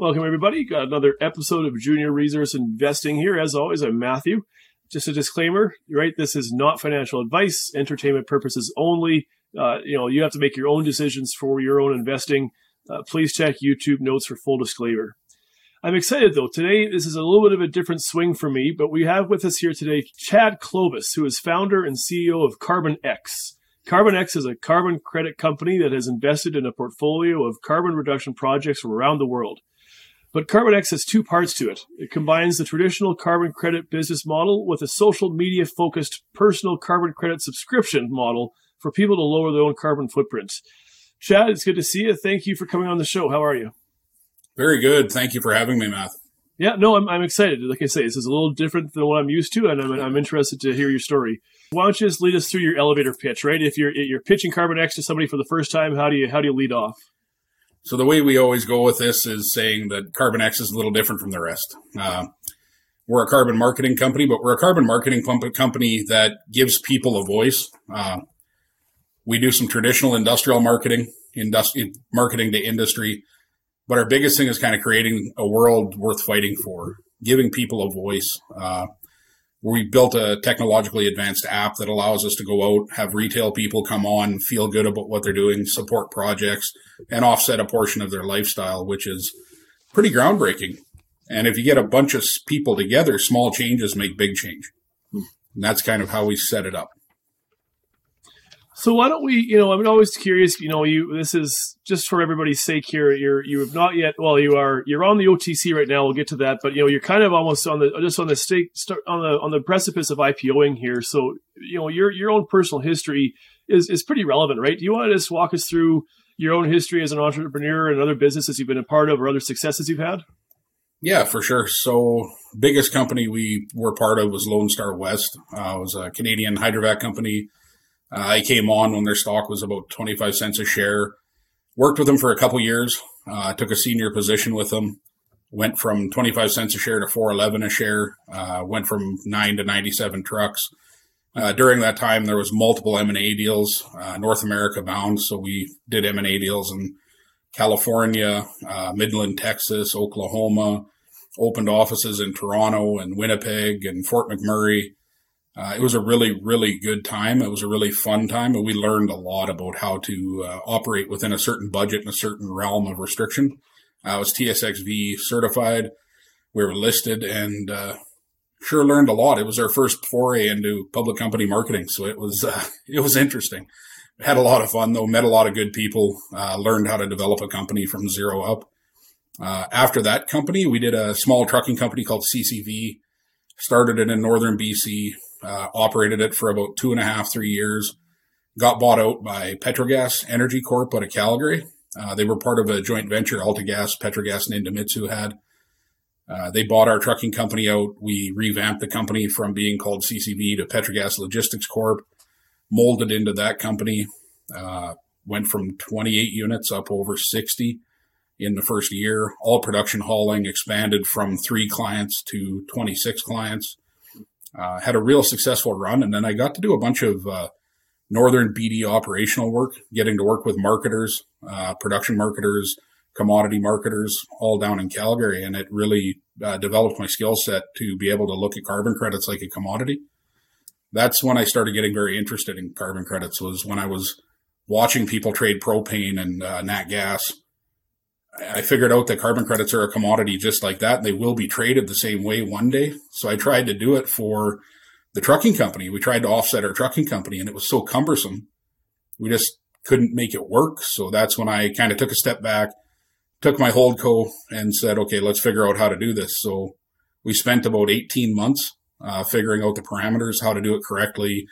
Welcome, everybody. Got another episode of Junior Resource Investing here. As always, I'm Matthew. Just a disclaimer, right? This is not financial advice, entertainment purposes only. Uh, you know, you have to make your own decisions for your own investing. Uh, please check YouTube notes for full disclaimer. I'm excited though. Today, this is a little bit of a different swing for me, but we have with us here today Chad Clovis, who is founder and CEO of Karbon-X. Carbon X is a carbon credit company that has invested in a portfolio of carbon reduction projects from around the world. But Karbon-X has two parts to it. It combines the traditional carbon credit business model with a social media focused personal carbon credit subscription model for people to lower their own carbon footprints. Chad, it's good to see you. Thank you for coming on the show. How are you? Very good. Thank you for having me, Matt. Yeah, no, I'm, I'm excited. Like I say, this is a little different than what I'm used to, and I'm, I'm interested to hear your story. Why don't you just lead us through your elevator pitch, right? If you're you're pitching Karbon-X to somebody for the first time, how do you how do you lead off? So the way we always go with this is saying that Karbon-X is a little different from the rest. Uh, we're a carbon marketing company, but we're a carbon marketing company that gives people a voice. Uh, we do some traditional industrial marketing, industri- marketing to industry, but our biggest thing is kind of creating a world worth fighting for, giving people a voice. Uh, we built a technologically advanced app that allows us to go out, have retail people come on, feel good about what they're doing, support projects, and offset a portion of their lifestyle, which is pretty groundbreaking. And if you get a bunch of people together, small changes make big change. And that's kind of how we set it up. So why don't we, you know, I'm always curious, you know, you this is just for everybody's sake here. You're you have not yet, well, you are you're on the OTC right now. We'll get to that, but you know, you're kind of almost on the just on the state on the on the precipice of IPOing here. So you know, your your own personal history is is pretty relevant, right? Do you want to just walk us through your own history as an entrepreneur and other businesses you've been a part of or other successes you've had? Yeah, for sure. So, biggest company we were part of was Lone Star West. Uh, it was a Canadian hydrovac company uh, I came on when their stock was about 25 cents a share. Worked with them for a couple years. Uh, took a senior position with them. Went from 25 cents a share to 411 a share. Uh, went from nine to 97 trucks. Uh, during that time, there was multiple M&A deals, uh, North America bound. So we did M&A deals in California, uh, Midland, Texas, Oklahoma, opened offices in Toronto and Winnipeg and Fort McMurray. Uh, it was a really, really good time. It was a really fun time, and we learned a lot about how to uh, operate within a certain budget and a certain realm of restriction. I was TSXV certified. We were listed, and uh, sure learned a lot. It was our first foray into public company marketing, so it was uh, it was interesting. Had a lot of fun though. Met a lot of good people. Uh, learned how to develop a company from zero up. Uh, after that company, we did a small trucking company called CCV. Started it in northern BC uh, operated it for about two and a half, three years. Got bought out by Petrogas Energy Corp out of Calgary. Uh, they were part of a joint venture AltaGas, Petrogas, and Idemitsu had. Uh, they bought our trucking company out. We revamped the company from being called CCV to Petrogas Logistics Corp. Molded into that company. Uh, went from 28 units up over 60 in the first year. All production hauling expanded from three clients to 26 clients. Uh, had a real successful run, and then I got to do a bunch of uh, northern BC operational work, getting to work with marketers, uh, production marketers, commodity marketers, all down in Calgary, and it really uh, developed my skill set to be able to look at carbon credits like a commodity. That's when I started getting very interested in carbon credits. Was when I was watching people trade propane and uh, nat gas I figured out that carbon credits are a commodity just like that. And they will be traded the same way one day. So I tried to do it for the trucking company. We tried to offset our trucking company and it was so cumbersome. We just couldn't make it work. So that's when I kind of took a step back, took my hold co and said, okay, let's figure out how to do this. So we spent about 18 months uh, figuring out the parameters, how to do it correctly,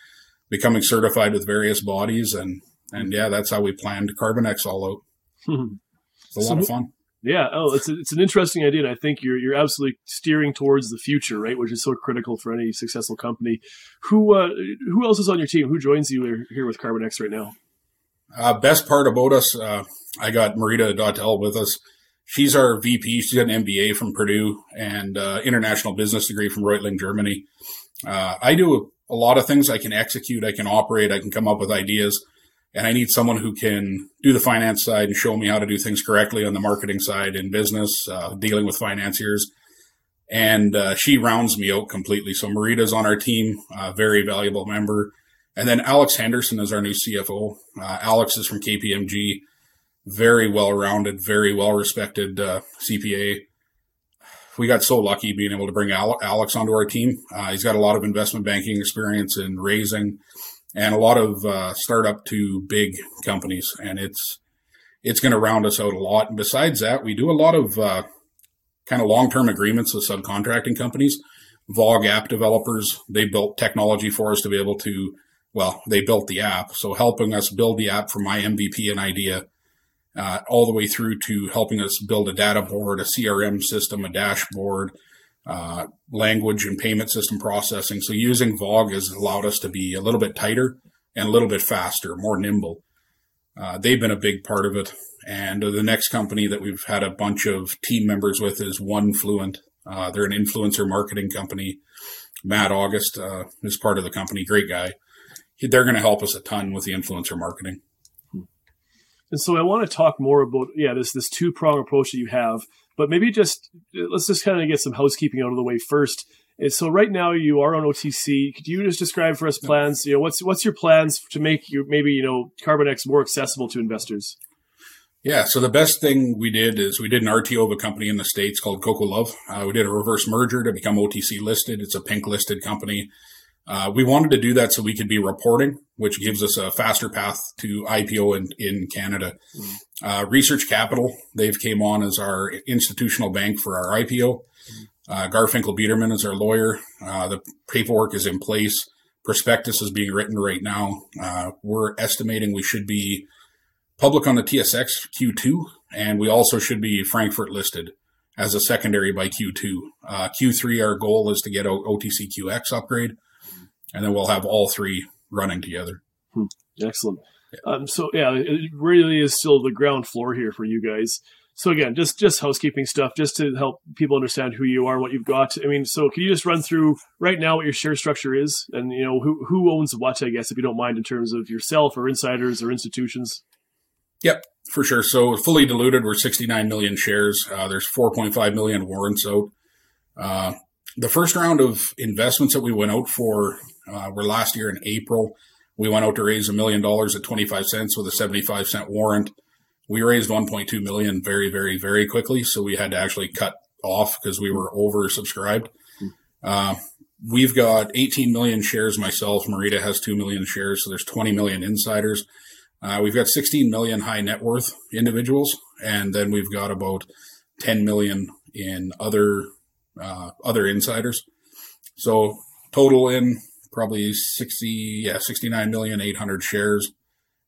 becoming certified with various bodies. And, and yeah, that's how we planned Karbon-X all out. It's a lot of fun. Yeah. Oh, it's a, it's an interesting idea, and I think you're you're absolutely steering towards the future, right? Which is so critical for any successful company. Who uh, who else is on your team? Who joins you here with Karbon-X right now? Uh, best part about us, uh, I got Marita Dottel with us. She's our VP. She's got an MBA from Purdue and uh, international business degree from Reutling, Germany. Uh, I do a lot of things I can execute, I can operate, I can come up with ideas. And I need someone who can do the finance side and show me how to do things correctly on the marketing side in business, uh, dealing with financiers. And uh, she rounds me out completely. So Marita's on our team, very valuable member. And then Alex Henderson is our new CFO. Uh, Alex is from KPMG, very well rounded, very well respected uh, CPA we got so lucky being able to bring Alex onto our team. Uh, he's got a lot of investment banking experience in raising and a lot of uh, startup to big companies, and it's it's going to round us out a lot. And besides that, we do a lot of uh, kind of long term agreements with subcontracting companies. Vogue app developers, they built technology for us to be able to, well, they built the app. So helping us build the app from my MVP and idea uh, all the way through to helping us build a data board, a CRM system, a dashboard, uh, language and payment system processing. So using Vogue has allowed us to be a little bit tighter and a little bit faster, more nimble. Uh, they've been a big part of it. And the next company that we've had a bunch of team members with is One Fluent. Uh, they're an influencer marketing company. Matt August uh, is part of the company. Great guy. They're going to help us a ton with the influencer marketing. And so I want to talk more about yeah this this two prong approach that you have, but maybe just let's just kind of get some housekeeping out of the way first. And so right now you are on OTC. Could you just describe for us plans? You know, what's what's your plans to make your maybe you know Karbon-X more accessible to investors? Yeah, so the best thing we did is we did an RTO of a company in the states called Cocoluv. Uh, we did a reverse merger to become OTC listed. It's a pink listed company. Uh, we wanted to do that so we could be reporting, which gives us a faster path to IPO in, in Canada. Mm. Uh, Research Capital, they've came on as our institutional bank for our IPO. Uh, Garfinkle Biderman is our lawyer. Uh, the paperwork is in place. Prospectus is being written right now. Uh, we're estimating we should be public on the TSX Q2, and we also should be Frankfurt listed as a secondary by Q2. Uh, Q3, our goal is to get OTCQX upgrade and then we'll have all three running together. Hmm. Excellent. Yeah. Um, so yeah, it really is still the ground floor here for you guys. So again, just just housekeeping stuff, just to help people understand who you are, what you've got. I mean, so can you just run through right now what your share structure is, and you know who who owns what? I guess if you don't mind, in terms of yourself or insiders or institutions. Yep, for sure. So fully diluted, we're 69 million shares. Uh, there's 4.5 million warrants out. Uh, the first round of investments that we went out for uh, were last year in April. We went out to raise a million dollars at 25 cents with a 75 cent warrant. We raised 1.2 million very, very, very quickly. So we had to actually cut off because we were oversubscribed. Uh, we've got 18 million shares myself. Marita has 2 million shares. So there's 20 million insiders. Uh, we've got 16 million high net worth individuals. And then we've got about 10 million in other, uh, other insiders. So total in probably 60, yeah, 69 million, 800 shares.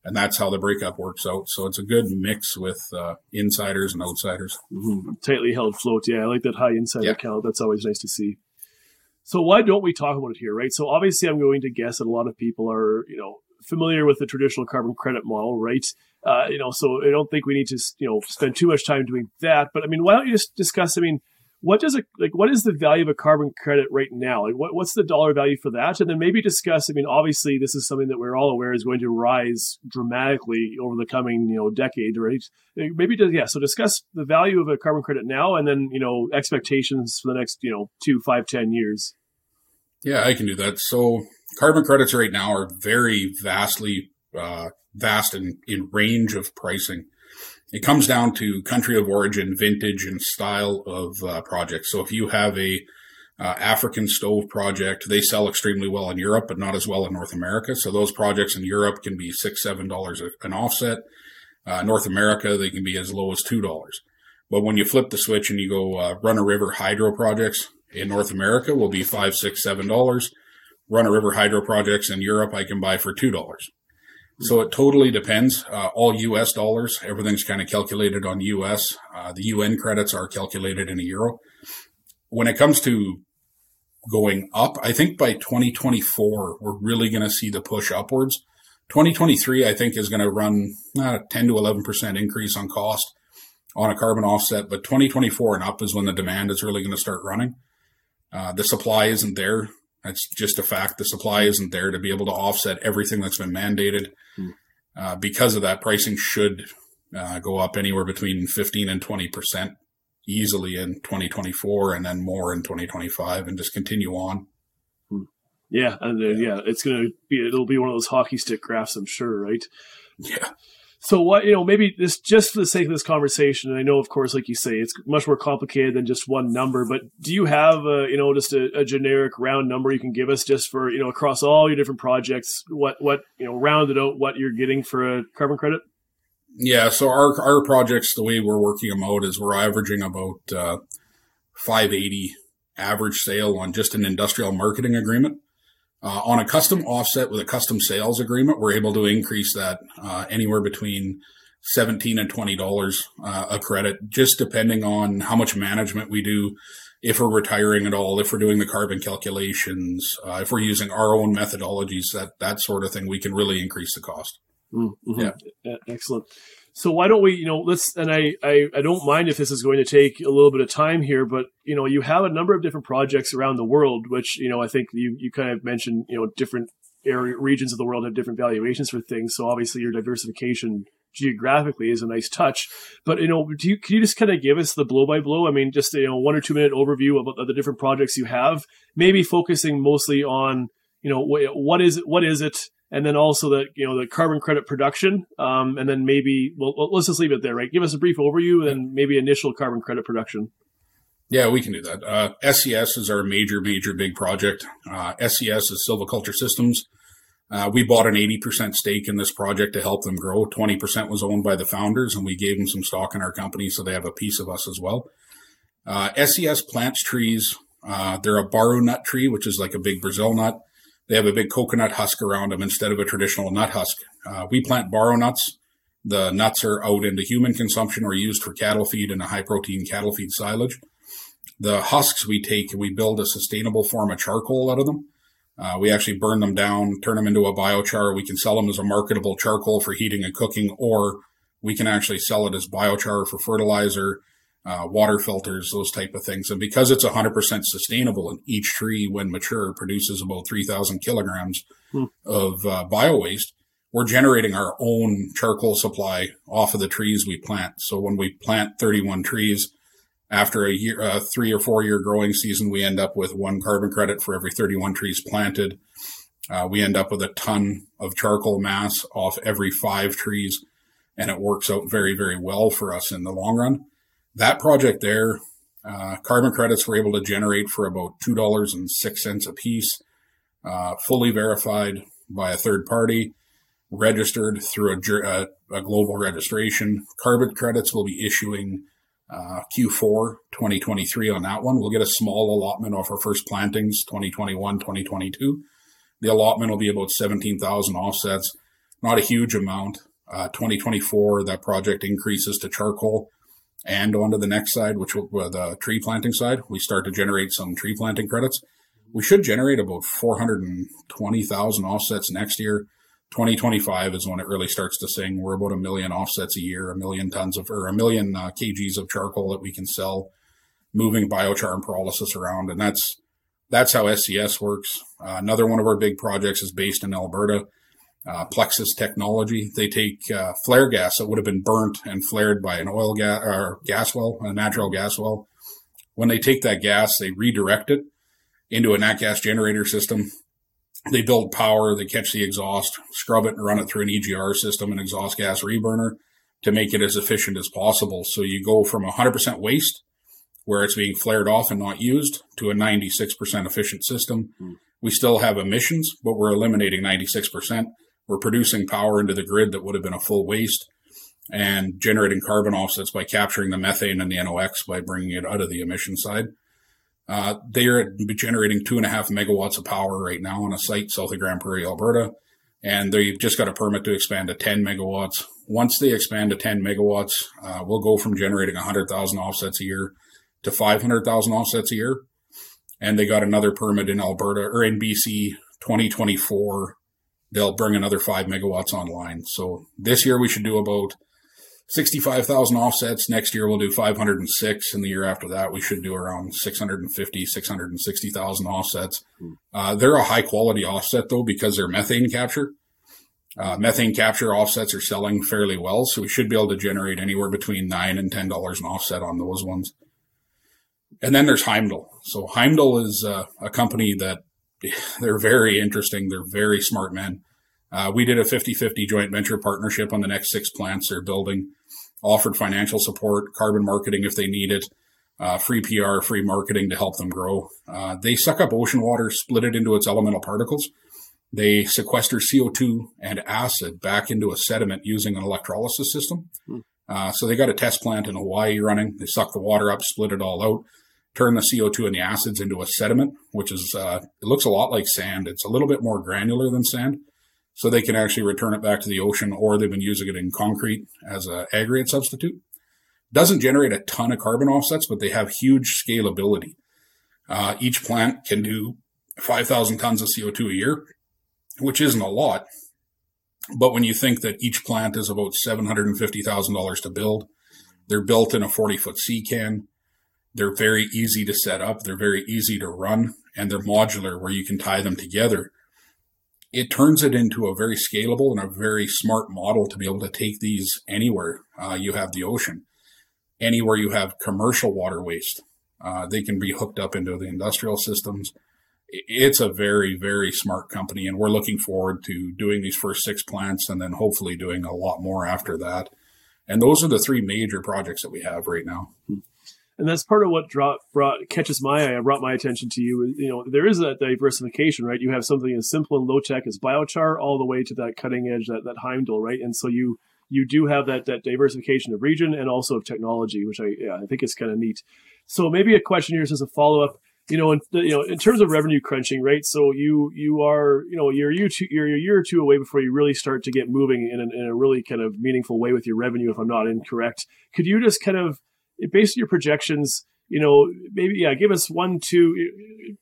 And that's how the breakup works out. So it's a good mix with uh, insiders and outsiders. Mm-hmm. Tightly held float. Yeah, I like that high insider yeah. count. That's always nice to see. So why don't we talk about it here, right? So obviously, I'm going to guess that a lot of people are, you know, familiar with the traditional carbon credit model, right? Uh, you know, so I don't think we need to, you know, spend too much time doing that. But I mean, why don't you just discuss? I mean, what does it like what is the value of a carbon credit right now? Like what, what's the dollar value for that? And then maybe discuss i mean obviously this is something that we're all aware is going to rise dramatically over the coming you know decade right? Maybe to, yeah so discuss the value of a carbon credit now and then you know expectations for the next you know two five ten years. Yeah i can do that. So carbon credits right now are very vastly uh, vast in, in range of pricing it comes down to country of origin, vintage, and style of uh, projects. So if you have a uh, African stove project, they sell extremely well in Europe, but not as well in North America. So those projects in Europe can be six, seven dollars an offset. Uh, North America, they can be as low as two dollars. But when you flip the switch and you go uh, run a river hydro projects in North America, will be five, six, seven dollars. Run a river hydro projects in Europe, I can buy for two dollars. So it totally depends. Uh, all U.S. dollars, everything's kind of calculated on U.S. Uh, the UN credits are calculated in a euro. When it comes to going up, I think by 2024 we're really going to see the push upwards. 2023, I think, is going to run uh, 10 to 11 percent increase on cost on a carbon offset, but 2024 and up is when the demand is really going to start running. Uh, the supply isn't there That's just a fact. The supply isn't there to be able to offset everything that's been mandated. Hmm. Uh, because of that, pricing should uh, go up anywhere between 15 and 20 percent easily in 2024, and then more in 2025, and just continue on. Hmm. Yeah, and then, yeah, it's gonna be it'll be one of those hockey stick graphs, I'm sure, right? Yeah. So what you know, maybe this just for the sake of this conversation, and I know, of course, like you say, it's much more complicated than just one number. But do you have a you know just a, a, generic round number you can give us just for you know across all your different projects? What what you know rounded out what you're getting for a carbon credit? Yeah, so our our projects, the way we're working them out is we're averaging about uh, 580 average sale on just an industrial marketing agreement. Uh, on a custom offset with a custom sales agreement, we're able to increase that uh, anywhere between 17 and 20 dollars uh, a credit, just depending on how much management we do, if we're retiring at all, if we're doing the carbon calculations, uh, if we're using our own methodologies, that that sort of thing, we can really increase the cost. Mm-hmm. Yeah, excellent. So why don't we, you know, let's, and I, I, I don't mind if this is going to take a little bit of time here, but, you know, you have a number of different projects around the world, which, you know, I think you, you kind of mentioned, you know, different area regions of the world have different valuations for things. So obviously your diversification geographically is a nice touch. But you know, do you, can you just kind of give us the blow by blow? I mean, just you know, one or two minute overview of, the different projects you have, maybe focusing mostly on you know what is it, what is it, and then also the you know the carbon credit production, um, and then maybe well let's just leave it there, right? Give us a brief overview and maybe initial carbon credit production. Yeah, we can do that. Uh, SCS is our major, major big project. Uh, SCS is Silviculture Systems. Uh, we bought an 80% stake in this project to help them grow. 20% was owned by the founders, and we gave them some stock in our company, so they have a piece of us as well. Uh, SCS plants trees. Uh, they're a baru nut tree, which is like a big Brazil nut. They have a big coconut husk around them instead of a traditional nut husk. Uh, we plant baru nuts. The nuts are out into human consumption or used for cattle feed and a high protein cattle feed silage. The husks we take, we build a sustainable form of charcoal out of them. Uh, we actually burn them down, turn them into a biochar. We can sell them as a marketable charcoal for heating and cooking, or we can actually sell it as biochar for fertilizer uh, water filters, those type of things. And because it's 100% sustainable, and each tree, when mature, produces about 3,000 kilograms hmm. of uh, bio waste, we're generating our own charcoal supply off of the trees we plant. So when we plant 31 trees, after a year, uh, three or four year growing season, we end up with one carbon credit for every 31 trees planted. Uh, we end up with a ton of charcoal mass off every five trees, and it works out very, very well for us in the long run that project there, uh, carbon credits were able to generate for about $2.06 a piece, uh, fully verified by a third party, registered through a, a, a global registration. Carbon credits will be issuing uh, Q4 2023 on that one. We'll get a small allotment of our first plantings 2021, 2022. The allotment will be about 17,000 offsets, not a huge amount. Uh, 2024, that project increases to charcoal and onto the next side, which will uh, the tree planting side, we start to generate some tree planting credits. We should generate about 420,000 offsets next year. 2025 is when it really starts to sing. We're about a million offsets a year, a million tons of, or a million uh, kgs of charcoal that we can sell, moving biochar and pyrolysis around. And that's, that's how SCS works. Uh, another one of our big projects is based in Alberta uh, Plexus technology. They take uh, flare gas that would have been burnt and flared by an oil gas or gas well, a natural gas well. When they take that gas, they redirect it into a nat gas generator system. They build power, they catch the exhaust, scrub it, and run it through an EGR system, an exhaust gas reburner, to make it as efficient as possible. So you go from 100% waste, where it's being flared off and not used, to a 96% efficient system. Mm. We still have emissions, but we're eliminating 96%. We're producing power into the grid that would have been a full waste and generating carbon offsets by capturing the methane and the NOx by bringing it out of the emission side. Uh, they are generating two and a half megawatts of power right now on a site south of Grande Prairie, Alberta, and they've just got a permit to expand to 10 megawatts. Once they expand to 10 megawatts, uh, we'll go from generating 100,000 offsets a year to 500,000 offsets a year. And they got another permit in Alberta or in BC 2024 they'll bring another five megawatts online. So this year we should do about 65,000 offsets. Next year we'll do 506. And the year after that, we should do around 650, 660,000 offsets. Uh, they're a high quality offset though, because they're methane capture. Uh, methane capture offsets are selling fairly well. So we should be able to generate anywhere between nine and $10 an offset on those ones. And then there's Heimdal. So Heimdal is uh, a company that they're very interesting. They're very smart men. Uh, we did a 50-50 joint venture partnership on the next six plants they're building offered financial support, carbon marketing if they need it, uh, free PR, free marketing to help them grow. Uh, they suck up ocean water, split it into its elemental particles. They sequester CO2 and acid back into a sediment using an electrolysis system. Hmm. Uh, so they got a test plant in Hawaii running. They suck the water up, split it all out, turn the CO2 and the acids into a sediment, which is, uh, it looks a lot like sand. It's a little bit more granular than sand so they can actually return it back to the ocean or they've been using it in concrete as an aggregate substitute. Doesn't generate a ton of carbon offsets, but they have huge scalability. Uh, each plant can do 5,000 tons of CO2 a year, which isn't a lot. But when you think that each plant is about $750,000 to build, they're built in a 40 foot sea can. They're very easy to set up. They're very easy to run and they're modular where you can tie them together it turns it into a very scalable and a very smart model to be able to take these anywhere uh, you have the ocean, anywhere you have commercial water waste. Uh, they can be hooked up into the industrial systems. It's a very, very smart company, and we're looking forward to doing these first six plants and then hopefully doing a lot more after that. And those are the three major projects that we have right now. And that's part of what draw, brought catches my eye. Brought my attention to you. You know, there is that diversification, right? You have something as simple and low tech as biochar, all the way to that cutting edge, that that Heimdal, right? And so you you do have that that diversification of region and also of technology, which I yeah, I think is kind of neat. So maybe a question here as a follow up. You know, in, you know, in terms of revenue crunching, right? So you you are you know you're year two, you're a year or two away before you really start to get moving in, in a really kind of meaningful way with your revenue. If I'm not incorrect, could you just kind of based on your projections, you know, maybe yeah, give us one, two,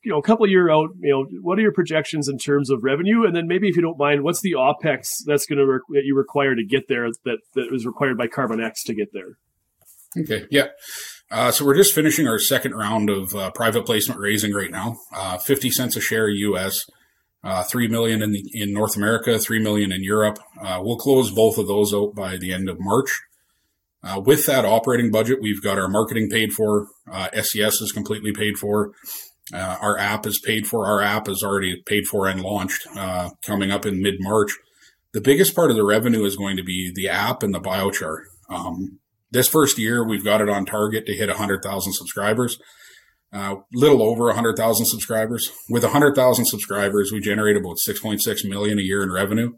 you know, a couple year out. You know, what are your projections in terms of revenue, and then maybe if you don't mind, what's the opex that's going to re- that you require to get there that that was required by Karbon-X to get there? Okay, yeah. Uh, so we're just finishing our second round of uh, private placement raising right now. Uh, Fifty cents a share U.S. Uh, three million in the, in North America, three million in Europe. Uh, we'll close both of those out by the end of March. Uh, with that operating budget, we've got our marketing paid for. Uh, SCS is completely paid for. Uh, our app is paid for. Our app is already paid for and launched uh, coming up in mid March. The biggest part of the revenue is going to be the app and the biochar. Um, this first year, we've got it on target to hit 100,000 subscribers. Uh, little over 100,000 subscribers. With 100,000 subscribers, we generate about 6.6 million a year in revenue.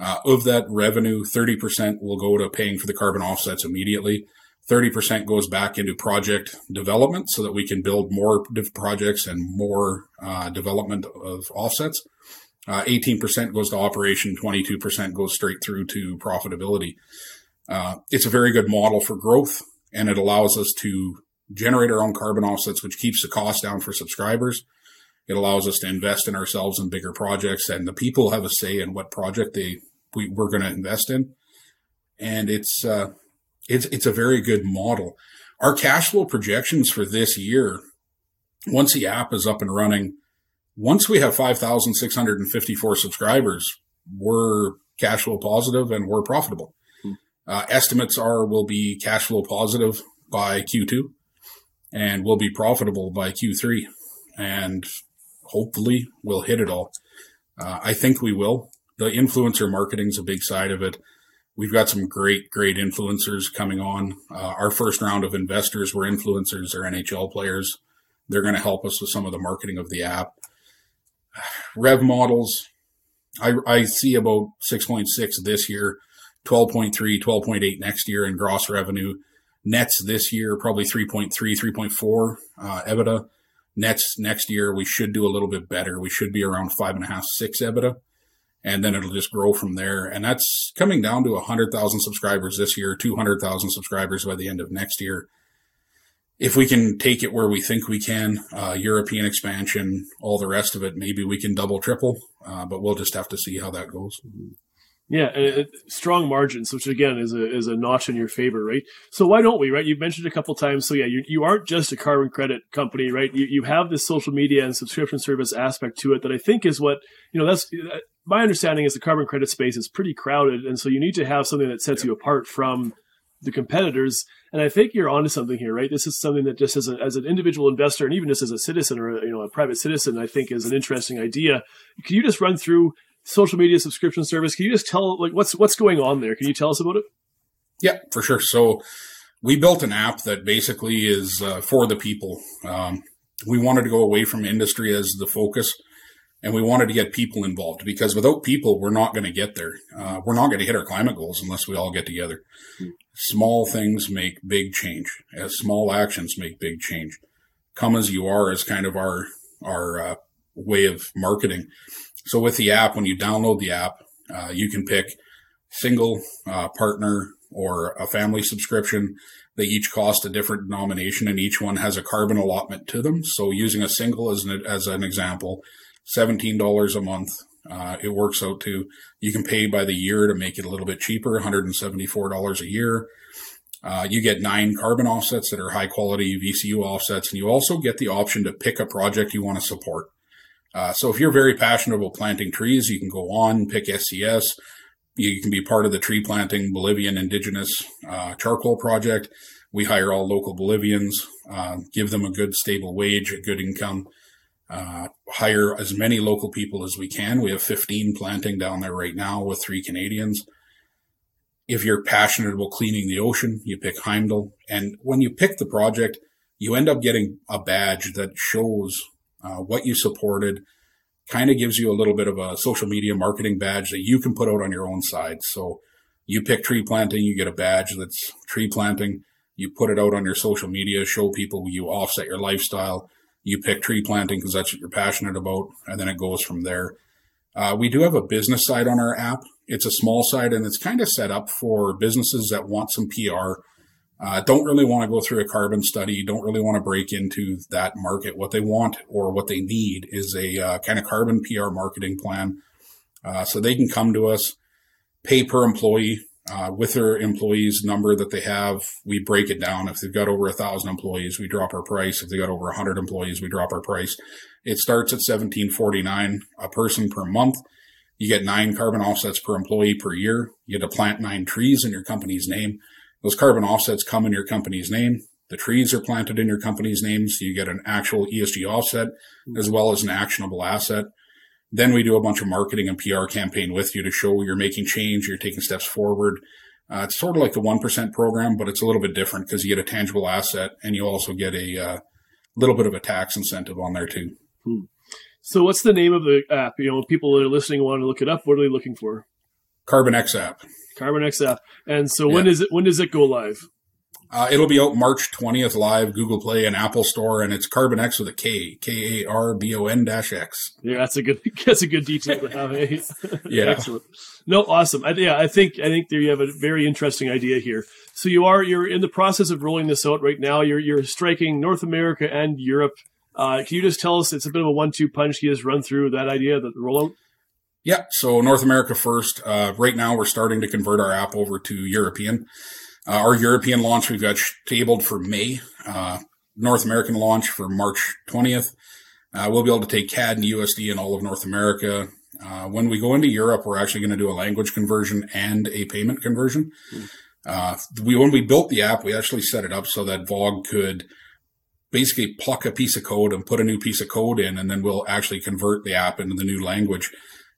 Uh, of that revenue, 30% will go to paying for the carbon offsets immediately. 30% goes back into project development so that we can build more projects and more uh, development of offsets. Uh, 18% goes to operation, 22% goes straight through to profitability. Uh, it's a very good model for growth and it allows us to generate our own carbon offsets, which keeps the cost down for subscribers. It allows us to invest in ourselves in bigger projects and the people have a say in what project they we, we're going to invest in. And it's, uh, it's, it's a very good model. Our cash flow projections for this year, once the app is up and running, once we have 5,654 subscribers, we're cash flow positive and we're profitable. Hmm. Uh, estimates are we'll be cash flow positive by Q2 and we'll be profitable by Q3 and hopefully we'll hit it all. Uh, I think we will the influencer marketing is a big side of it. We've got some great, great influencers coming on. Uh, our first round of investors were influencers or NHL players. They're going to help us with some of the marketing of the app. Rev models, I, I see about 6.6 this year, 12.3, 12.8 next year in gross revenue. Nets this year, probably 3.3, 3.4 uh, EBITDA. Nets next year, we should do a little bit better. We should be around five and a half, six EBITDA and then it'll just grow from there. And that's coming down to 100,000 subscribers this year, 200,000 subscribers by the end of next year. If we can take it where we think we can, uh, European expansion, all the rest of it, maybe we can double, triple, uh, but we'll just have to see how that goes. Yeah, strong margins, which again is a is a notch in your favor, right? So why don't we, right? You've mentioned a couple times. So yeah, you, you aren't just a carbon credit company, right? You you have this social media and subscription service aspect to it that I think is what you know. That's my understanding is the carbon credit space is pretty crowded, and so you need to have something that sets yeah. you apart from the competitors. And I think you're onto something here, right? This is something that just as, a, as an individual investor and even just as a citizen or a, you know a private citizen, I think is an interesting idea. Can you just run through social media subscription service. Can you just tell like what's what's going on there? Can you tell us about it? Yeah, for sure. So we built an app that basically is uh, for the people. Um, we wanted to go away from industry as the focus, and we wanted to get people involved because without people, we're not going to get there. Uh, we're not going to hit our climate goals unless we all get together. Hmm. Small things make big change. As small actions make big change. Come as you are is kind of our our uh, way of marketing. So with the app, when you download the app, uh, you can pick single, uh, partner, or a family subscription. They each cost a different denomination and each one has a carbon allotment to them. So using a single as an, as an example, $17 a month. Uh, it works out to, you can pay by the year to make it a little bit cheaper, $174 a year. Uh, you get nine carbon offsets that are high quality VCU offsets, and you also get the option to pick a project you want to support. Uh, so if you're very passionate about planting trees, you can go on, pick SCS. You can be part of the tree planting Bolivian indigenous uh, charcoal project. We hire all local Bolivians, uh, give them a good stable wage, a good income, uh, hire as many local people as we can. We have 15 planting down there right now with three Canadians. If you're passionate about cleaning the ocean, you pick Heimdal. And when you pick the project, you end up getting a badge that shows uh, what you supported, kind of gives you a little bit of a social media marketing badge that you can put out on your own side. So you pick tree planting, you get a badge that's tree planting. You put it out on your social media, show people you offset your lifestyle. You pick tree planting because that's what you're passionate about, and then it goes from there. Uh, we do have a business side on our app. It's a small side and it's kind of set up for businesses that want some PR uh, don't really want to go through a carbon study, don't really want to break into that market. What they want or what they need is a uh, kind of carbon PR marketing plan. Uh, so they can come to us, pay per employee uh, with their employees number that they have. We break it down. If they've got over a thousand employees, we drop our price. If they got over a hundred employees, we drop our price. It starts at seventeen forty nine a person per month. You get nine carbon offsets per employee per year. You get to plant nine trees in your company's name. Those carbon offsets come in your company's name. The trees are planted in your company's name, so you get an actual ESG offset as well as an actionable asset. Then we do a bunch of marketing and PR campaign with you to show you're making change, you're taking steps forward. Uh, it's sort of like the 1% program, but it's a little bit different because you get a tangible asset and you also get a uh, little bit of a tax incentive on there too. Hmm. So what's the name of the app? You know, people that are listening want to look it up. What are they looking for? Karbon-X app. Karbon-X app. And so when is it? When does it go live? Uh, it'll be out March 20th live, Google Play and Apple Store, and it's Karbon-X with a K, K A R B O N dash X. Yeah, that's a good that's a good detail to have. Eh? yeah, excellent. No, awesome. I, yeah, I think I think there you have a very interesting idea here. So you are you're in the process of rolling this out right now. You're you're striking North America and Europe. Uh, can you just tell us? It's a bit of a one-two punch. Can you just run through that idea, the rollout? Yeah, so North America first. Uh, right now, we're starting to convert our app over to European. Uh, our European launch we've got tabled for May. Uh, North American launch for March 20th. Uh, we'll be able to take CAD and USD in all of North America. Uh, when we go into Europe, we're actually going to do a language conversion and a payment conversion. Mm. we when we built the app, we actually set it up so that Vogue could basically pluck a piece of code and put a new piece of code in, and then we'll actually convert the app into the new language.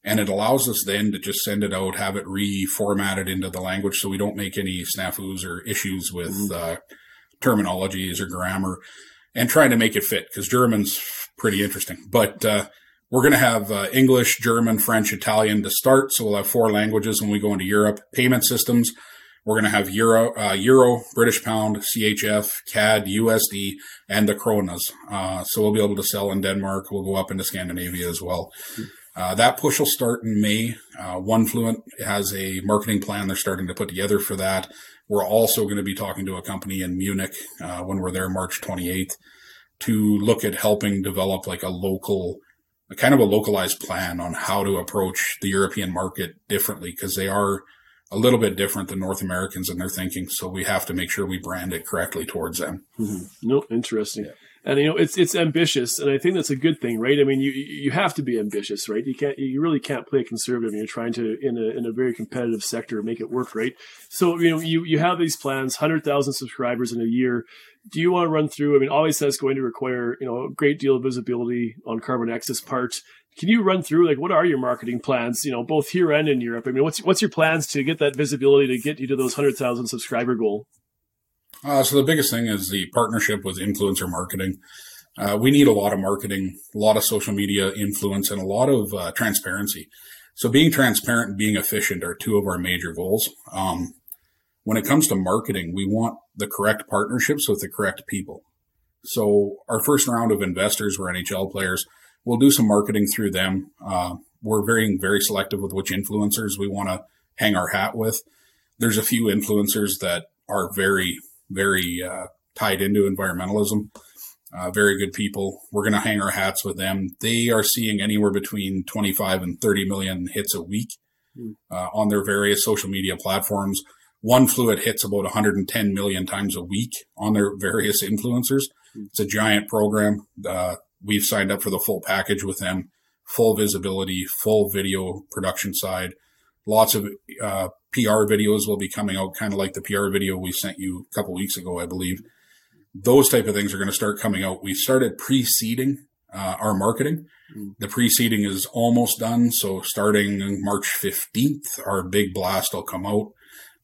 And it allows us then to just send it out, have it reformatted into the language so we don't make any snafus or issues with mm-hmm. uh, terminologies or grammar and trying to make it fit because German's pretty interesting. But uh, we're going to have uh, English, German, French, Italian to start. So we'll have four languages when we go into Europe. Payment systems. We're going to have Euro, uh, Euro, British Pound, CHF, CAD, USD, and the Kronas. Uh, so we'll be able to sell in Denmark. We'll go up into Scandinavia as well. Uh, that push will start in May. Uh, OneFluent has a marketing plan they're starting to put together for that. We're also going to be talking to a company in Munich uh, when we're there March 28th to look at helping develop like a local a kind of a localized plan on how to approach the European market differently because they are a little bit different than North Americans in their thinking. So we have to make sure we brand it correctly towards them. Mm-hmm. No, interesting. Yeah. And you know, it's it's ambitious, and I think that's a good thing, right? I mean, you you have to be ambitious, right? You can't, you really can't play conservative. You're trying to in a in a very competitive sector make it work, right? So you know, you you have these plans, hundred thousand subscribers in a year. Do you want to run through? I mean, obviously that's going to require you know a great deal of visibility on Karbon-X's part. Can you run through like what are your marketing plans? You know, both here and in Europe. I mean, what's what's your plans to get that visibility to get you to those hundred thousand subscriber goal? Uh, so the biggest thing is the partnership with influencer marketing. Uh, we need a lot of marketing, a lot of social media influence, and a lot of uh, transparency. So being transparent and being efficient are two of our major goals. Um, when it comes to marketing, we want the correct partnerships with the correct people. So our first round of investors were NHL players. We'll do some marketing through them. Uh, we're very, very selective with which influencers we want to hang our hat with. There's a few influencers that are very very uh, tied into environmentalism. Uh, very good people. We're going to hang our hats with them. They are seeing anywhere between 25 and 30 million hits a week hmm. uh, on their various social media platforms. One Fluent hits about 110 million times a week on their various influencers. Hmm. It's a giant program. Uh, we've signed up for the full package with them, full visibility, full video production side, lots of uh, PR videos will be coming out, kind of like the PR video we sent you a couple weeks ago, I believe. Those type of things are going to start coming out. We started pre-seeding uh, our marketing. Mm. The pre-seeding is almost done. So starting March 15th, our big blast will come out.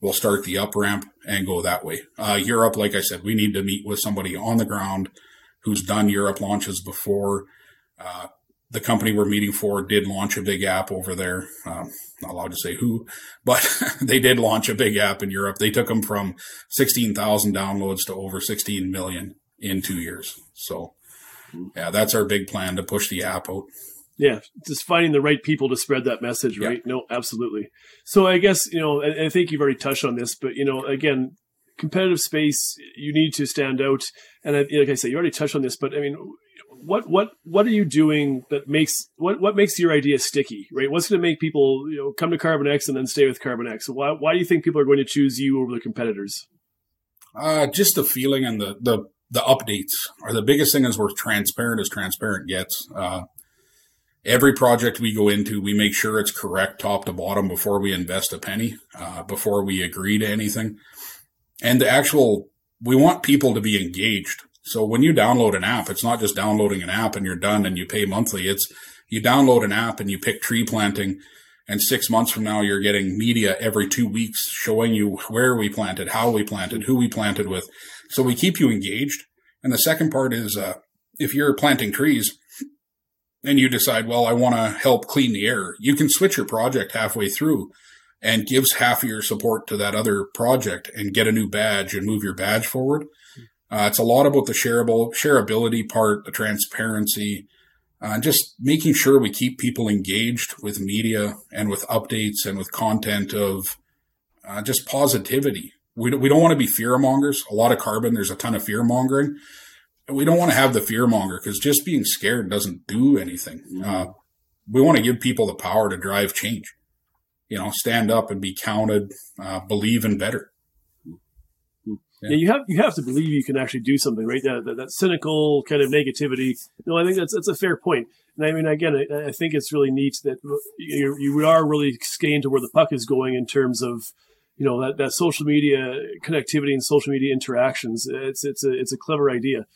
We'll start the up ramp and go that way. Uh, Europe, like I said, we need to meet with somebody on the ground who's done Europe launches before. Uh, the company we're meeting for did launch a big app over there. Um, not allowed to say who, but they did launch a big app in Europe. They took them from 16,000 downloads to over 16 million in two years. So, yeah, that's our big plan to push the app out. Yeah, just finding the right people to spread that message, right? Yeah. No, absolutely. So I guess, you know, I, I think you've already touched on this, but, you know, again, competitive space, you need to stand out. And I, like I said, you already touched on this, but I mean, what what what are you doing that makes what what makes your idea sticky, right? What's going to make people you know come to Karbon-X and then stay with Karbon-X? Why why do you think people are going to choose you over the competitors? Uh, just the feeling and the the the updates are the biggest thing. Is we're transparent as transparent gets. Uh, every project we go into, we make sure it's correct top to bottom before we invest a penny, uh, before we agree to anything, and the actual we want people to be engaged so when you download an app, it's not just downloading an app and you're done and you pay monthly. It's you download an app and you pick tree planting and six months from now you're getting media every two weeks showing you where we planted, how we planted, who we planted with. So we keep you engaged. And the second part is, uh, if you're planting trees and you decide, well, I want to help clean the air, you can switch your project halfway through and gives half of your support to that other project and get a new badge and move your badge forward. Uh, it's a lot about the shareable shareability part, the transparency, uh, just making sure we keep people engaged with media and with updates and with content of uh, just positivity. We don't, we don't want to be fear mongers. A lot of carbon, there's a ton of fear mongering. We don't want to have the fear monger because just being scared doesn't do anything. Uh, we want to give people the power to drive change. You know, stand up and be counted, uh, believe in better. Yeah. yeah. you have you have to believe you can actually do something, right? That, that, that cynical kind of negativity. No, I think that's that's a fair point. And I mean, again, I, I think it's really neat that you, you are really skating to where the puck is going in terms of you know that, that social media connectivity and social media interactions. It's it's a it's a clever idea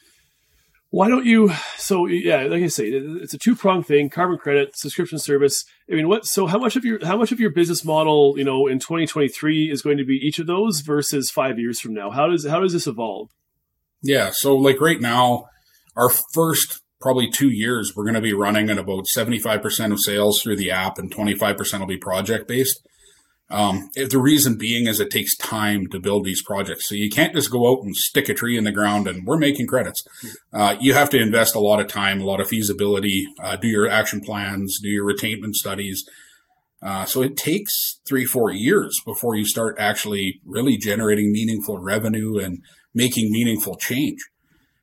why don't you so yeah like i say it's a two-pronged thing carbon credit subscription service. I mean what so how much of your how much of your business model you know in 2023 is going to be each of those versus five years from now? How does how does this evolve? Yeah so like right now our first probably two years we're going to be running at about 75% of sales through the app and 25% will be project based um, the reason being is it takes time to build these projects. So you can't just go out and stick a tree in the ground and we're making credits. Uh, you have to invest a lot of time, a lot of feasibility, uh, do your action plans, do your retainment studies. Uh, so it takes three, four years before you start actually really generating meaningful revenue and making meaningful change.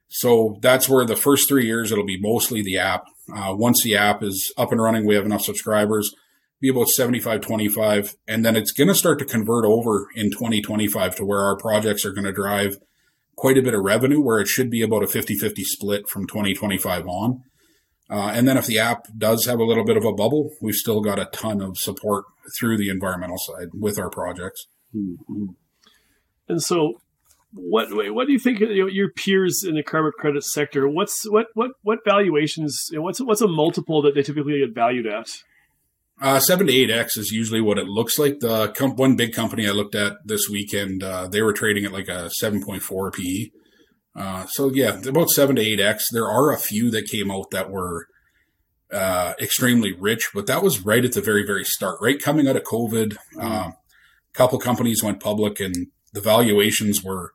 So that's where the first three years, it'll be mostly the app. Uh, once the app is up and running, we have enough subscribers, be about 75 25. And then it's going to start to convert over in 2025 to where our projects are going to drive quite a bit of revenue, where it should be about a 50 50 split from 2025 on. Uh, and then if the app does have a little bit of a bubble, we've still got a ton of support through the environmental side with our projects. Mm-hmm. And so, what what do you think you know, your peers in the carbon credit sector? What's what what what valuations? You know, what's what's a multiple that they typically get valued at? Uh, seven to eight x is usually what it looks like. The comp- one big company I looked at this weekend, uh, they were trading at like a seven point four PE. Uh, so yeah, about seven to eight x. There are a few that came out that were uh, extremely rich, but that was right at the very very start, right coming out of COVID. Mm-hmm. Uh, a couple companies went public, and the valuations were,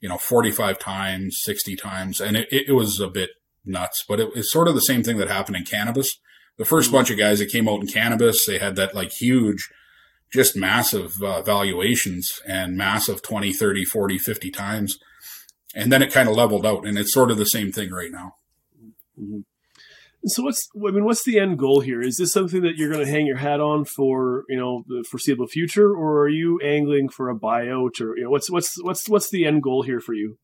you know, forty five times, sixty times, and it, it was a bit nuts. But it, it's sort of the same thing that happened in cannabis. The 1st mm-hmm. bunch of guys that came out in cannabis, they had that like huge just massive uh, valuations and massive 20 30 40 50 times and then it kind of leveled out, and it's sort of the same thing right now. Mm-hmm. So what's I mean, what's the end goal here? Is this something that you're going to hang your hat on for you know the foreseeable future, or are you angling for a buyout, or you know what's what's what's what's the end goal here for you?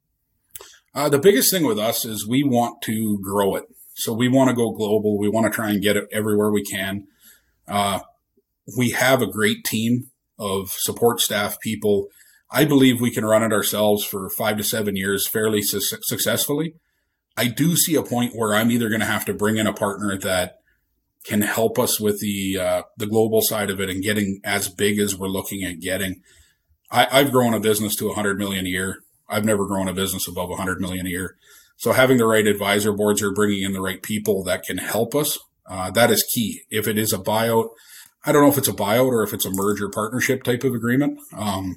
Uh, the biggest thing with us is we want to grow it. So we want to go global. We want to try and get it everywhere we can. Uh, we have a great team of support staff people I believe we can run it ourselves for five to seven years fairly su- successfully. I do see a point where I'm either going to have to bring in a partner that can help us with the uh, the global side of it and getting as big as we're looking at getting. I, I've grown a business to 100 million a year. I've never grown a business above 100 million a year. So having the right advisor boards or bringing in the right people that can help us, uh, that is key. If it is a buyout, I don't know if it's a buyout or if it's a merger partnership type of agreement. Um,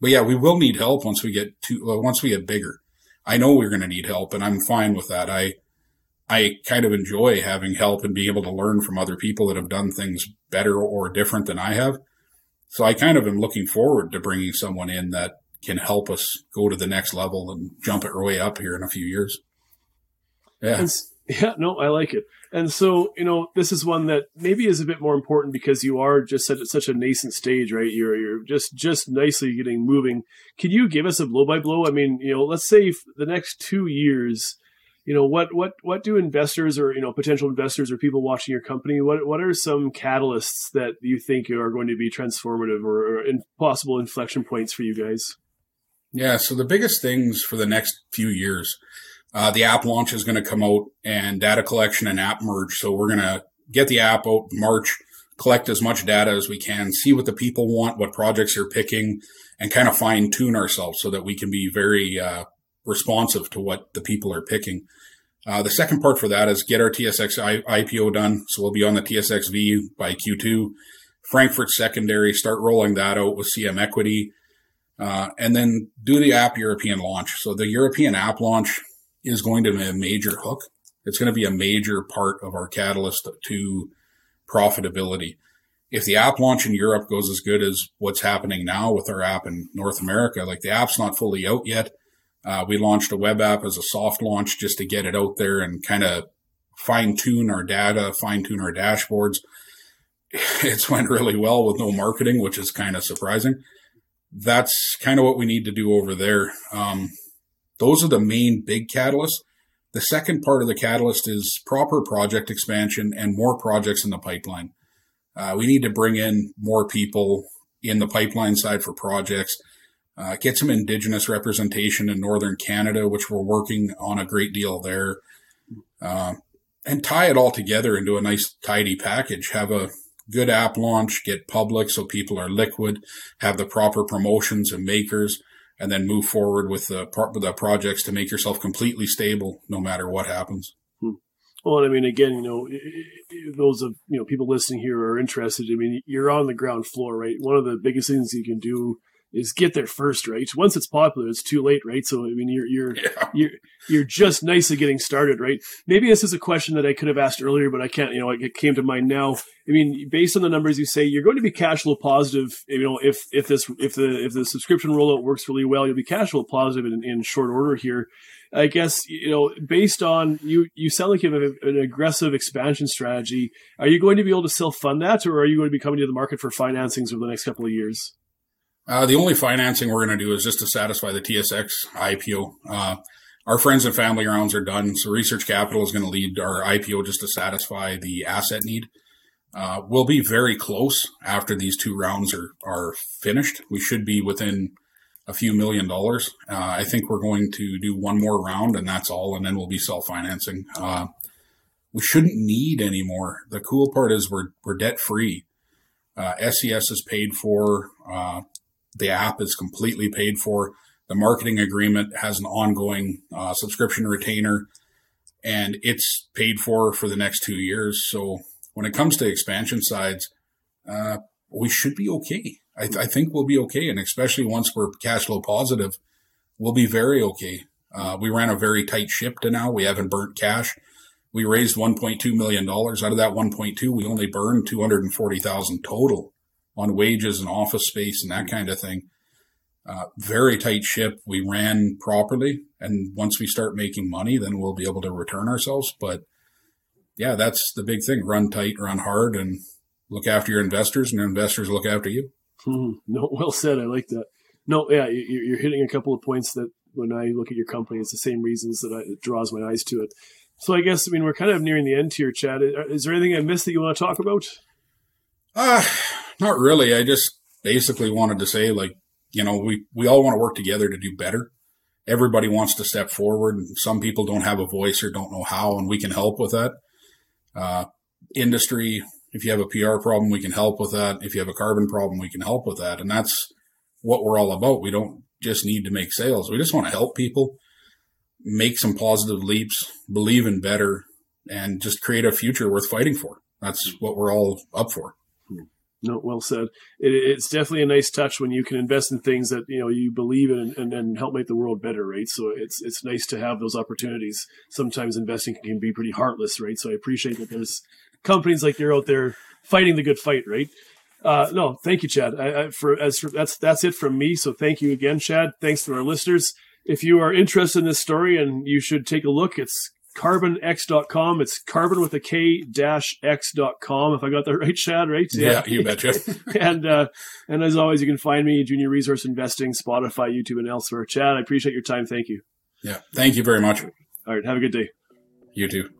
but yeah, we will need help once we get to once we get bigger. I know we're going to need help, and I'm fine with that. I I kind of enjoy having help and being able to learn from other people that have done things better or different than I have. So I kind of am looking forward to bringing someone in that can help us go to the next level and jump it way up here in a few years. Yeah. And, yeah, no, I like it. And so, you know, this is one that maybe is a bit more important because you are just at such a nascent stage, right? You're you're just just nicely getting moving. Can you give us a blow by blow? I mean, you know, let's say the next two years, you know, what what what do investors or you know potential investors or people watching your company? What what are some catalysts that you think are going to be transformative or, or possible inflection points for you guys? Yeah. So the biggest things for the next few years uh, the app launch is going to come out and data collection and app merge. So we're going to get the app out March, collect as much data as we can, see what the people want, what projects you're picking, and kind of fine tune ourselves so that we can be very uh, responsive to what the people are picking. Uh, the second part for that is get our TSX I- IPO done. So we'll be on the TSXV by Q2. Frankfurt secondary, start rolling that out with CM Equity. Uh, and then do the app European launch. So the European app launch is going to be a major hook. It's going to be a major part of our catalyst to profitability. If the app launch in Europe goes as good as what's happening now with our app in North America, like the app's not fully out yet. Uh, we launched a web app as a soft launch just to get it out there and kind of fine tune our data, fine tune our dashboards. It's went really well with no marketing, which is kind of surprising. That's kind of what we need to do over there. Um, those are the main big catalysts. The second part of the catalyst is proper project expansion and more projects in the pipeline. Uh, we need to bring in more people in the pipeline side for projects, uh, get some indigenous representation in northern Canada, which we're working on a great deal there, uh, and tie it all together into a nice, tidy package. Have a good app launch, get public so people are liquid, have the proper promotions and makers, and then move forward with the, the projects to make yourself completely stable no matter what happens. Hmm. Well, I mean, again, you know, those of you know people listening here are interested. I mean, you're on the ground floor, right? One of the biggest things you can do is get there first, right? Once it's popular, it's too late, right? So I mean, you're you're Yeah. you're you're just nicely getting started, right? Maybe this is a question that I could have asked earlier, but I can't. You know, it came to mind now. I mean, based on the numbers you say, you're going to be cash flow positive. You know, if if this if the if the subscription rollout works really well, you'll be cash flow positive in, in short order here. I guess you know, based on you, you sound like you have an aggressive expansion strategy. Are you going to be able to self fund that, or are you going to be coming to the market for financings over the next couple of years? Uh, the only financing we're going to do is just to satisfy the TSX IPO. Uh, our friends and family rounds are done, so Research Capital is going to lead our IPO just to satisfy the asset need. Uh, we'll be very close after these two rounds are, are finished. We should be within a few million dollars. Uh, I think we're going to do one more round, and that's all, and then we'll be self financing. Uh, we shouldn't need any more. The cool part is we're we're debt free. Uh, SCS is paid for. The app is completely paid for. The marketing agreement has an ongoing uh, subscription retainer, and it's paid for for the next two years. So when it comes to expansion sides, uh, we should be okay. I, th- I, think we'll be okay, and especially once we're cash flow positive, we'll be very okay. Uh, we ran a very tight ship to now. We haven't burnt cash. We raised 1.2 million dollars. Out of that 1.2, we only burned 240,000 total on wages and office space and that kind of thing. Uh, very tight ship. We ran properly, and once we start making money, then we'll be able to return ourselves. But yeah, that's the big thing: run tight, run hard, and look after your investors, and your investors look after you. Hmm. No, well said. I like that. No, yeah, you're hitting a couple of points that when I look at your company, it's the same reasons that I, it draws my eyes to it. So I guess I mean we're kind of nearing the end here, Chad. Is there anything I missed that you want to talk about? Uh not really. I just basically wanted to say, like, you know, we we all want to work together to do better. Everybody wants to step forward, and some people don't have a voice or don't know how, and we can help with that. Uh, industry, if you have a PR problem, we can help with that. If you have a carbon problem, we can help with that, and that's what we're all about. We don't just need to make sales; we just want to help people make some positive leaps, believe in better, and just create a future worth fighting for. That's what we're all up for. No, well said. It, it's definitely a nice touch when you can invest in things that you know you believe in and, and help make the world better, right? So it's it's nice to have those opportunities. Sometimes investing can be pretty heartless, right? So I appreciate that there's companies like you're out there fighting the good fight, right? Uh, no, thank you, Chad. I, I, for as for, that's that's it from me. So thank you again, Chad. Thanks to our listeners. If you are interested in this story and you should take a look, it's carbonx.com. It's carbon with a K dash X.com. If I got that right, Chad, right? Yeah, yeah you betcha. and, uh, and as always, you can find me Junior Resource Investing, Spotify, YouTube, and elsewhere. Chad, I appreciate your time. Thank you. Yeah. Thank you very much. All right. Have a good day. You too.